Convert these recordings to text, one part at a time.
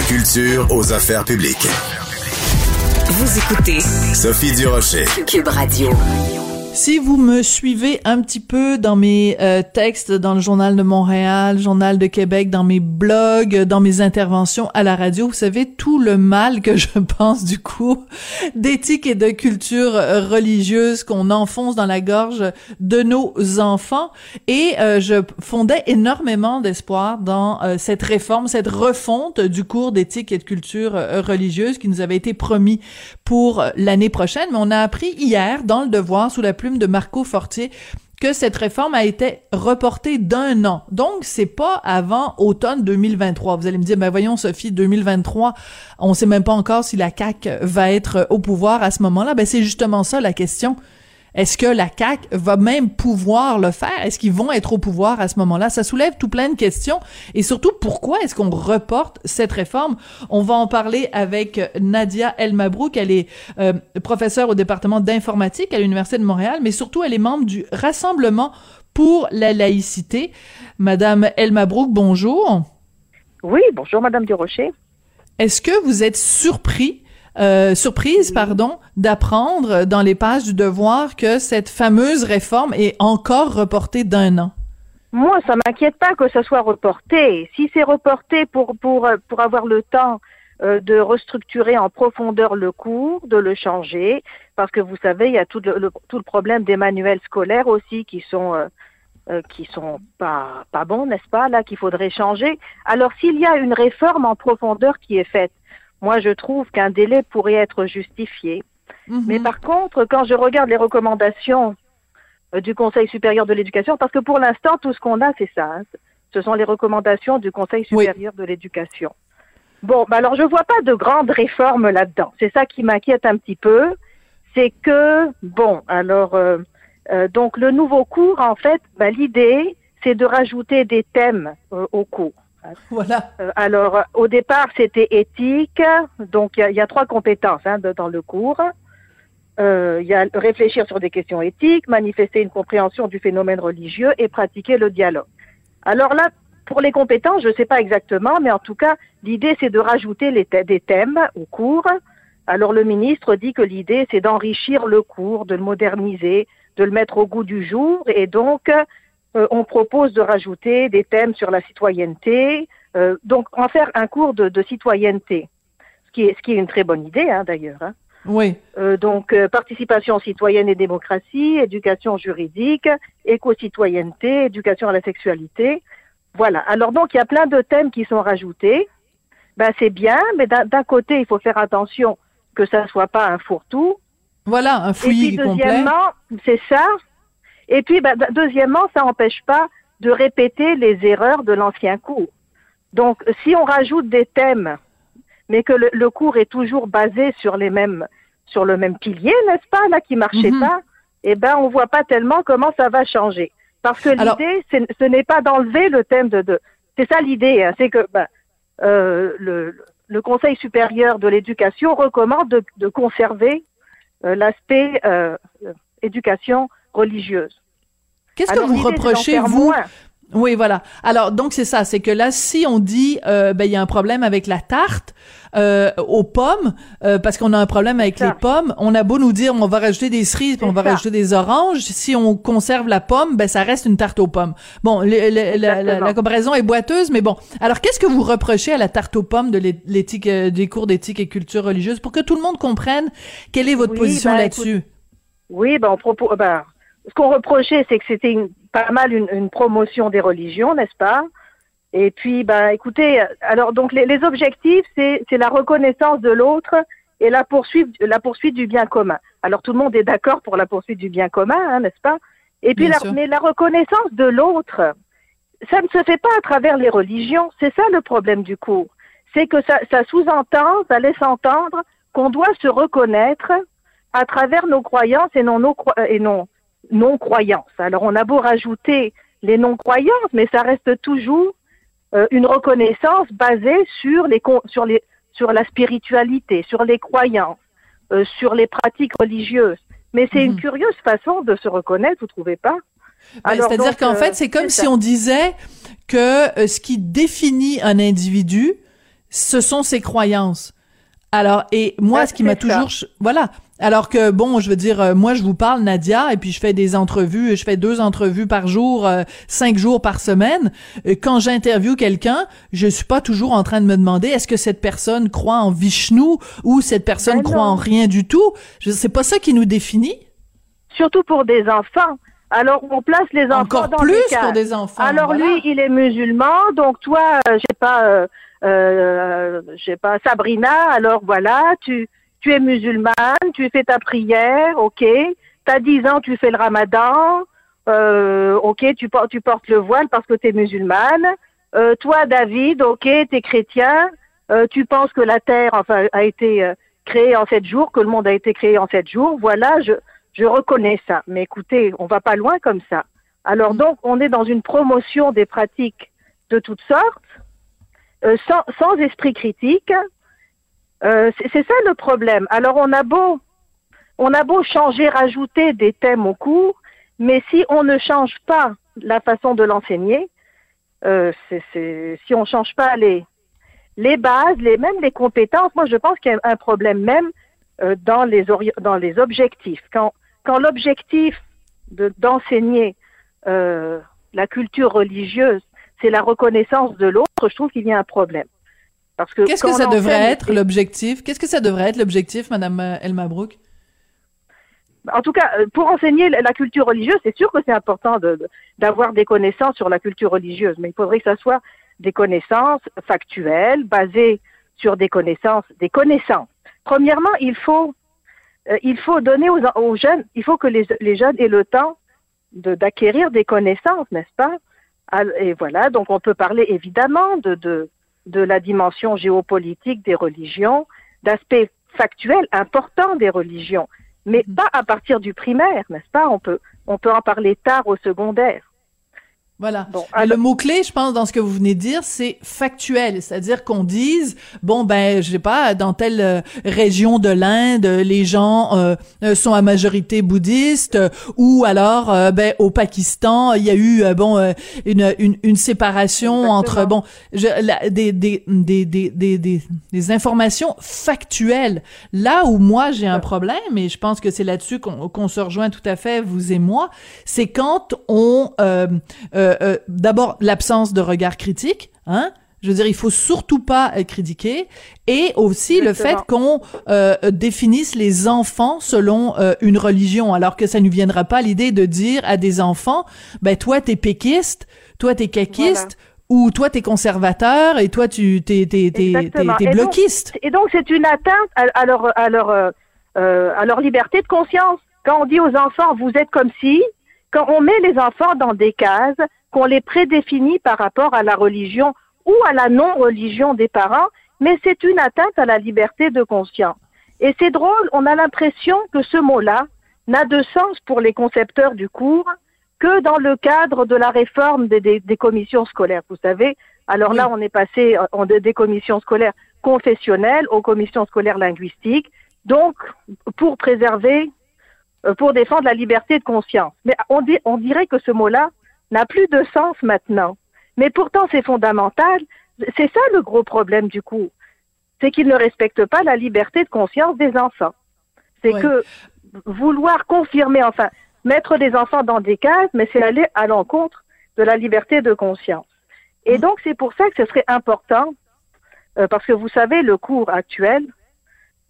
la culture aux affaires publiques. Vous écoutez Sophie Durocher. Cube Radio. Si vous me suivez un petit peu dans mes euh, textes dans le journal de Montréal, journal de Québec, dans mes blogs, dans mes interventions à la radio, vous savez tout le mal que je pense du coup d'éthique et de culture euh, religieuse qu'on enfonce dans la gorge de nos enfants. Et euh, je fondais énormément d'espoir dans cette réforme, cette refonte du cours d'éthique et de culture religieuse qui nous avait été promis pour l'année prochaine, mais on a appris hier dans le devoir sous la plume de Marco Fortier que cette réforme a été reportée d'un an. Donc, c'est pas avant automne 2023. Vous allez me dire, ben voyons, Sophie, 2023, on sait même pas encore si la CAQ va être au pouvoir à ce moment-là. Ben, c'est justement ça la question. Est-ce que la CAQ va même pouvoir le faire? Est-ce qu'ils vont être au pouvoir à ce moment-là? Ça soulève tout plein de questions. Et surtout, pourquoi est-ce qu'on reporte cette réforme? On va en parler avec Nadia Elmabrouk. Elle est euh, professeure au département d'informatique à l'Université de Montréal, mais surtout, elle est membre du Rassemblement pour la laïcité. Madame Elmabrouk, bonjour. Oui, bonjour, Madame Durocher. Est-ce que vous êtes surpris euh, surprise, pardon, d'apprendre dans les pages du Devoir que cette fameuse réforme est encore reportée d'un an. Moi, ça m'inquiète pas que ça soit reporté. Si c'est reporté pour pour pour avoir le temps euh, de restructurer en profondeur le cours, de le changer, parce que vous savez, il y a tout le, tout le problème des manuels scolaires aussi qui sont euh, qui sont pas pas bons, n'est-ce pas là qu'il faudrait changer. Alors s'il y a une réforme en profondeur qui est faite, moi, je trouve qu'un délai pourrait être justifié. Mhm. Mais par contre, quand je regarde les recommandations euh, du Conseil supérieur de l'éducation, parce que pour l'instant, tout ce qu'on a, c'est ça. Hein, ce sont les recommandations du Conseil supérieur de l'éducation. Bon, bah alors je vois pas de grandes réformes là-dedans. C'est ça qui m'inquiète un petit peu. C'est que, bon, alors, euh, euh, donc le nouveau cours, en fait, bah, l'idée, c'est de rajouter des thèmes au cours. Voilà. Euh, alors, au départ, c'était éthique. Donc, il y, a trois compétences hein, dans le cours. Euh, il y a réfléchir sur des questions éthiques, manifester une compréhension du phénomène religieux et pratiquer le dialogue. Alors là, pour les compétences, je ne sais pas exactement, mais en tout cas, l'idée, c'est de rajouter des thèmes au cours. Alors, le ministre dit que l'idée, c'est d'enrichir le cours, de le moderniser, de le mettre au goût du jour et donc euh, on propose de rajouter des thèmes sur la citoyenneté, euh, donc en faire un cours de, citoyenneté, ce qui, est, ce qui est une très bonne idée hein, d'ailleurs. Hein. Oui. Euh, donc participation citoyenne et démocratie, éducation juridique, éco-citoyenneté, éducation à la sexualité. Voilà. Alors donc il y a plein de thèmes qui sont rajoutés. Ben c'est bien, mais d'un côté il faut faire attention que ça soit pas un fourre-tout. Voilà, un fouillis et puis, deuxièmement, c'est ça. Et puis, bah, deuxièmement, ça n'empêche pas de répéter les erreurs de l'ancien cours. Donc, si on rajoute des thèmes, mais que le, cours est toujours basé sur les mêmes, sur le même pilier, n'est-ce pas, là, qui marchait mhm. pas, eh ben, on voit pas tellement comment ça va changer. Parce que l'idée, ce n'est pas d'enlever le thème de, de c'est ça l'idée, hein, c'est que ben, euh, le, le, Conseil supérieur de l'éducation recommande de, de conserver euh, l'aspect euh, éducation religieuse. Qu'est-ce que vous reprochez, vous? Oui, voilà. Alors, donc, c'est ça. C'est que là, si on dit, euh, ben, il y a un problème avec la tarte euh, aux pommes, euh, parce qu'on a un problème avec les pommes, on a beau nous dire, on va rajouter des cerises, puis on va rajouter des oranges. Si on conserve la pomme, ben, ça reste une tarte aux pommes. Bon, la, comparaison est boiteuse, mais bon. Alors, qu'est-ce que vous reprochez à la tarte aux pommes de l'éthique, des cours d'éthique et culture religieuse pour que tout le monde comprenne quelle est votre position ben, là-dessus? Oui, ben, on propose, ben, ce qu'on reprochait, c'est que c'était pas mal une, promotion des religions, n'est-ce pas? Et puis, ben, écoutez, alors donc les, objectifs, c'est la reconnaissance de l'autre et la poursuite, la poursuite du bien commun. Alors tout le monde est d'accord pour la poursuite du bien commun, hein, n'est-ce pas? Et puis, la, mais la reconnaissance de l'autre, ça ne se fait pas à travers les religions. C'est ça le problème du cours. C'est que ça, ça sous-entend, ça laisse entendre qu'on doit se reconnaître à travers nos croyances et non nos et non non-croyances. Alors on a beau rajouter les non-croyances, mais ça reste toujours euh, une reconnaissance basée sur les sur les sur la spiritualité, sur les croyances, euh, sur les pratiques religieuses. Mais c'est une mhm. curieuse façon de se reconnaître, vous trouvez pas? Ben, C'est-à-dire qu'en fait, euh, c'est comme si on disait que ce qui définit un individu, ce sont ses croyances. Alors, et moi, ce qui m'a toujours... Voilà. Alors que, bon, je veux dire, euh, moi, je vous parle, Nadia, et puis je fais des entrevues, je fais deux entrevues par jour, euh, cinq jours par semaine. Quand j'interviewe quelqu'un, je suis pas toujours en train de me demander est-ce que cette personne croit en Vishnu ou cette personne Ben croit non. en rien du tout? Je C'est pas ça qui nous définit? Surtout pour des enfants. Alors, on place les enfants Encore dans plus pour des enfants. Alors voilà. lui, il est musulman, donc toi, euh, j'ai pas, euh, euh, j'ai pas Sabrina. Alors voilà, tu, tu es musulmane, tu fais ta prière, ok. T'as 10 ans, tu fais le Ramadan, euh, ok. Tu portes, tu le voile parce que tu es musulmane. Euh, toi, David, ok, t'es chrétien. Euh, tu penses que la terre, a été euh, créée en sept jours, que le monde a été créé en sept jours. Voilà, je, reconnais ça. Mais écoutez, on va pas loin comme ça. Alors donc, on est dans une promotion des pratiques de toutes sortes, sans esprit critique. Euh, c'est ça le problème. Alors on a beau, on a beau changer, rajouter des thèmes au cours, mais si on ne change pas la façon de l'enseigner, euh, si on change pas les les bases, les même les compétences, moi je pense qu'il y a un problème même euh, dans les dans les objectifs. Quand quand l'objectif de- d'enseigner euh, la culture religieuse, c'est la reconnaissance de l'autre, je trouve qu'il y a un problème. Parce que Qu'est-ce que ça devrait être l'objectif? Qu'est-ce que ça devrait être l'objectif, Madame euh, Elma Brook En tout cas, euh, pour enseigner la culture religieuse, c'est sûr que c'est important de- de- d'avoir des connaissances sur la culture religieuse, mais il faudrait que ça soit des connaissances factuelles, basées sur des connaissances, des connaissances. Premièrement, il faut, euh, il faut donner aux, aux jeunes, il faut que les, les jeunes aient le temps de- d'acquérir des connaissances, n'est-ce pas? Al- Et voilà, donc on peut parler évidemment de, de, de la dimension géopolitique des religions, d'aspects factuels importants des religions, mais Mhm. pas à partir du primaire, n'est-ce pas? On peut, on peut en parler tard au secondaire. Voilà. Bon, alors- le mot-clé, je pense, dans ce que vous venez de dire, c'est factuel. C'est-à-dire qu'on dise, bon, ben, je sais pas, dans telle euh, région de l'Inde, les gens euh, euh, sont à majorité bouddhiste, euh, ou alors, ben, au Pakistan, il y a eu, bon, une, une, une séparation Exactement. entre, bon, je, la- des, des, des, des, des, des, des informations factuelles. Là où moi, j'ai un problème, et je pense que c'est là-dessus qu'on qu'on se rejoint tout à fait, vous et moi, c'est quand on... euh, euh, d'abord l'absence de regard critique, hein. Je veux dire, il faut surtout pas critiquer, et aussi le fait qu'on euh, définisse les enfants selon euh, une religion, alors que ça ne viendra pas l'idée de dire à des enfants, ben toi t'es péquiste, toi t'es caquiste, ou toi t'es conservateur, et toi tu t'es t'es t'es t'es bloquiste. Et donc, c'est une atteinte à, à leur, à, leur, euh, à leur liberté de conscience. Quand on dit aux enfants, vous êtes comme si, quand on met les enfants dans des cases, qu'on les prédéfinit par rapport à la religion ou à la non-religion des parents, mais c'est une atteinte à la liberté de conscience. Et c'est drôle, on a l'impression que ce mot-là n'a de sens pour les concepteurs du cours que dans le cadre de la réforme des, des- des commissions scolaires. Vous savez, alors là, on est passé euh, en- des commissions scolaires confessionnelles aux commissions scolaires linguistiques, donc pour préserver, euh, pour défendre la liberté de conscience. Mais on, dit, on dirait que ce mot-là n'a plus de sens maintenant. Mais pourtant, c'est fondamental. C'est ça le gros problème du cours. C'est qu'il ne respecte pas la liberté de conscience des enfants. C'est Ouais. que vouloir confirmer, enfin, mettre des enfants dans des cases, mais c'est aller à l'encontre de la liberté de conscience. Et donc, c'est pour ça que ce serait important, euh, parce que vous savez, le cours actuel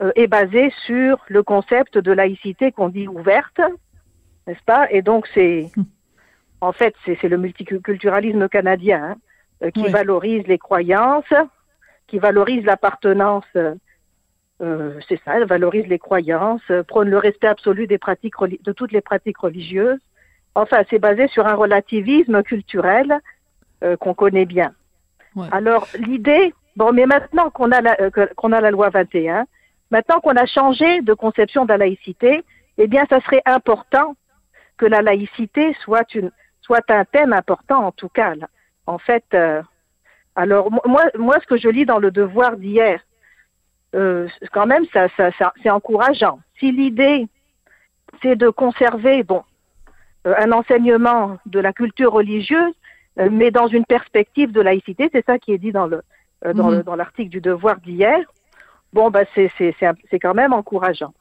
euh, est basé sur le concept de laïcité qu'on dit ouverte, n'est-ce pas? Et donc, c'est, en fait, c'est le multiculturalisme canadien hein, euh, qui Oui. valorise les croyances, qui valorise l'appartenance. euh, c'est ça, valorise les croyances, euh, prône le respect absolu des pratiques de toutes les pratiques religieuses. Enfin, c'est basé sur un relativisme culturel euh, qu'on connaît bien. Ouais. Alors, l'idée, bon, mais maintenant qu'on a la, euh, qu'on a la loi 21, maintenant qu'on a changé de conception de la laïcité, eh bien, ça serait important que la laïcité soit une, soit un thème important, en tout cas. là. En fait, euh, alors mo- moi, moi, ce que je lis dans le Devoir d'hier, euh, quand même, ça, ça, ça- c'est encourageant. Si l'idée, c'est de conserver, bon, euh, un enseignement de la culture religieuse, mais dans une perspective de laïcité, c'est ça qui est dit dans le dans, Mhm. le- dans l'article du Devoir d'hier, bon, bah, c'est quand même encourageant.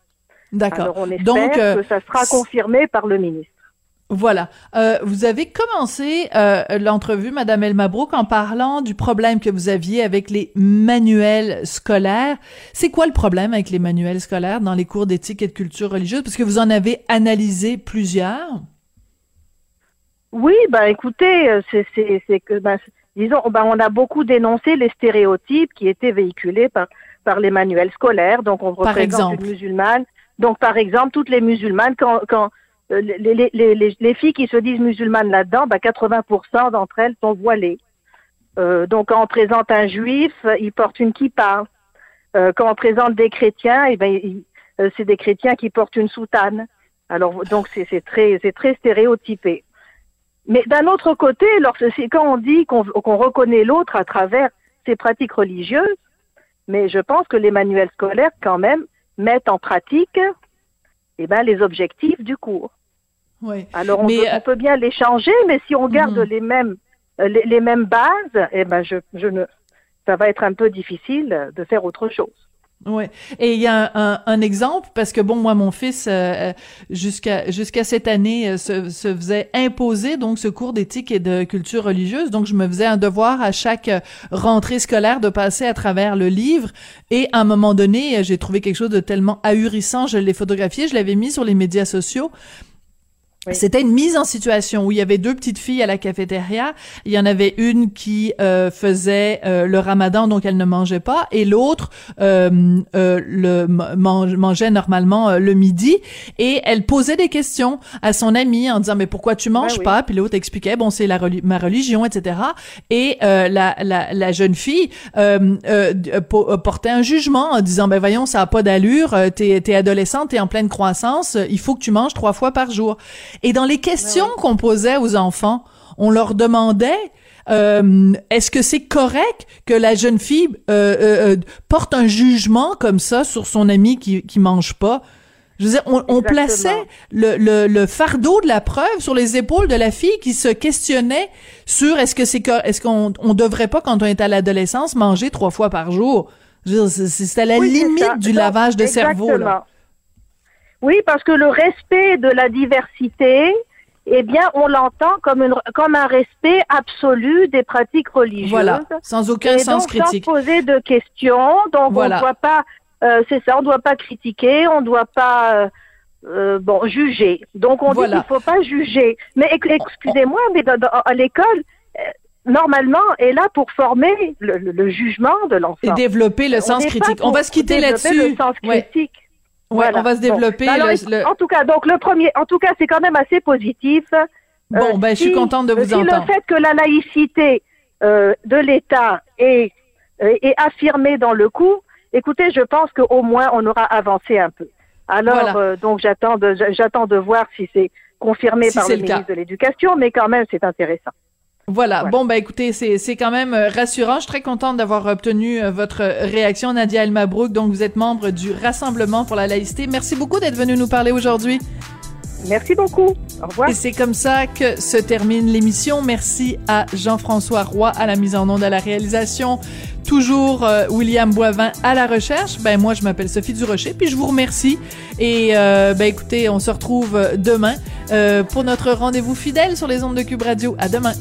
D'accord. Alors, on espère Donc, que ça sera confirmé par le ministre. Voilà. Euh, vous avez commencé euh, l'entrevue, Madame Elmabrook, en parlant du problème que vous aviez avec les manuels scolaires. C'est quoi le problème avec les manuels scolaires dans les cours d'éthique et de culture religieuse? Parce que vous en avez analysé plusieurs. Oui, bah écoutez, euh, c'est que bah, disons, bah, on a beaucoup dénoncé les stéréotypes qui étaient véhiculés par par les manuels scolaires. Donc on Par représente exemple. une musulmane. Donc par exemple, toutes les musulmanes, quand quand les, les, les, les, les filles qui se disent musulmanes là-dedans, bah 80% d'entre elles sont voilées. Euh, donc quand on présente un juif, il porte une kippa. Euh, quand on présente des chrétiens, eh ben euh, c'est des chrétiens qui portent une soutane. Alors donc c'est très stéréotypé. Mais d'un autre côté, lorsque quand on dit qu'on qu'on reconnaît l'autre à travers ses pratiques religieuses, mais je pense que les manuels scolaires quand même mettent en pratique eh ben, les objectifs du cours. Oui. Alors on, Mais, peut, euh, on peut bien les changer, mais si on garde Mhm. les mêmes euh, les, les mêmes bases, eh ben je, je ne ça va être un peu difficile de faire autre chose. Oui. Et il y a un, un, un exemple parce que bon, moi, mon fils euh, euh, jusqu'à jusqu'à cette année euh, se, se faisait imposer donc ce cours d'éthique et de culture religieuse. Donc, je me faisais un devoir à chaque rentrée scolaire de passer à travers le livre. Et à un moment donné, j'ai trouvé quelque chose de tellement ahurissant. Je l'ai photographié, je l'avais mis sur les médias sociaux. Oui. C'était une mise en situation où il y avait deux petites filles à la cafétéria. Il y en avait une qui euh, faisait euh, le ramadan, donc elle ne mangeait pas, et l'autre euh, euh, le mangeait normalement euh, le midi. Et elle posait des questions à son amie en disant mais pourquoi tu manges oui. pas? Puis l'autre expliquait bon c'est la ma religion, etc. Et euh, la, la, la jeune fille portait un jugement en disant ben voyons ça a pas d'allure, t'es t'es adolescente, t'es en pleine croissance, il faut que tu manges trois fois par jour. Et dans les questions qu'on posait aux enfants, on leur demandait euh, est-ce que c'est correct que la jeune fille euh, euh, euh, porte un jugement comme ça sur son ami qui qui mange pas? Je veux dire, on, on plaçait le, le, le fardeau de la preuve sur les épaules de la fille qui se questionnait sur est-ce que c'est est-ce qu'on on devrait pas quand on est à l'adolescence manger trois fois par jour? C'est- à la Oui, limite du lavage de cerveau là. Oui, parce que le respect de la diversité, eh bien, on l'entend comme, une, comme un respect absolu des pratiques religieuses. Voilà, sans aucun Et sens donc, critique. Sans poser de questions, donc Voilà. on ne doit pas, euh, c'est ça, on ne doit pas critiquer, on ne doit pas, euh, euh, bon, juger. Donc on Voilà. dit qu'il ne faut pas juger. Mais ex- excusez-moi, mais dans- dans- à l'école, euh, normalement, est là pour former le, le- le jugement de Et l'enfant. développer le sens critique. On va se quitter là-dessus. Le sens critique. Ouais, Voilà. on va se Bon. développer Alors, le- le- En tout cas, donc le premier, en tout cas, c'est quand même assez positif. Bon, Euh, ben, je suis contente de vous si entendre. le fait que la laïcité euh, de l'État est, euh, est affirmée dans le coup, écoutez, je pense qu'au moins on aura avancé un peu. Alors, Voilà. euh, donc j'attends de, j'attends de voir si c'est confirmé Si par le ministre de l'Éducation, mais quand même c'est intéressant. Voilà. Voilà. Bon, ben écoutez, c'est quand même euh, rassurant. Je suis très contente d'avoir obtenu euh, votre réaction, Nadia El Mabrouk. Donc, vous êtes membre du Rassemblement pour la laïcité. Merci beaucoup d'être venu nous parler aujourd'hui. Merci beaucoup. Au revoir. Et c'est comme ça que se termine l'émission. Merci à Jean-François Roy à la mise en onde, à la réalisation. Toujours euh, William Boivin à la recherche. Ben moi, je m'appelle Sophie Durocher, puis je vous remercie. Et euh, ben écoutez, on se retrouve demain euh, pour notre rendez-vous fidèle sur les ondes de Cube Radio. À demain.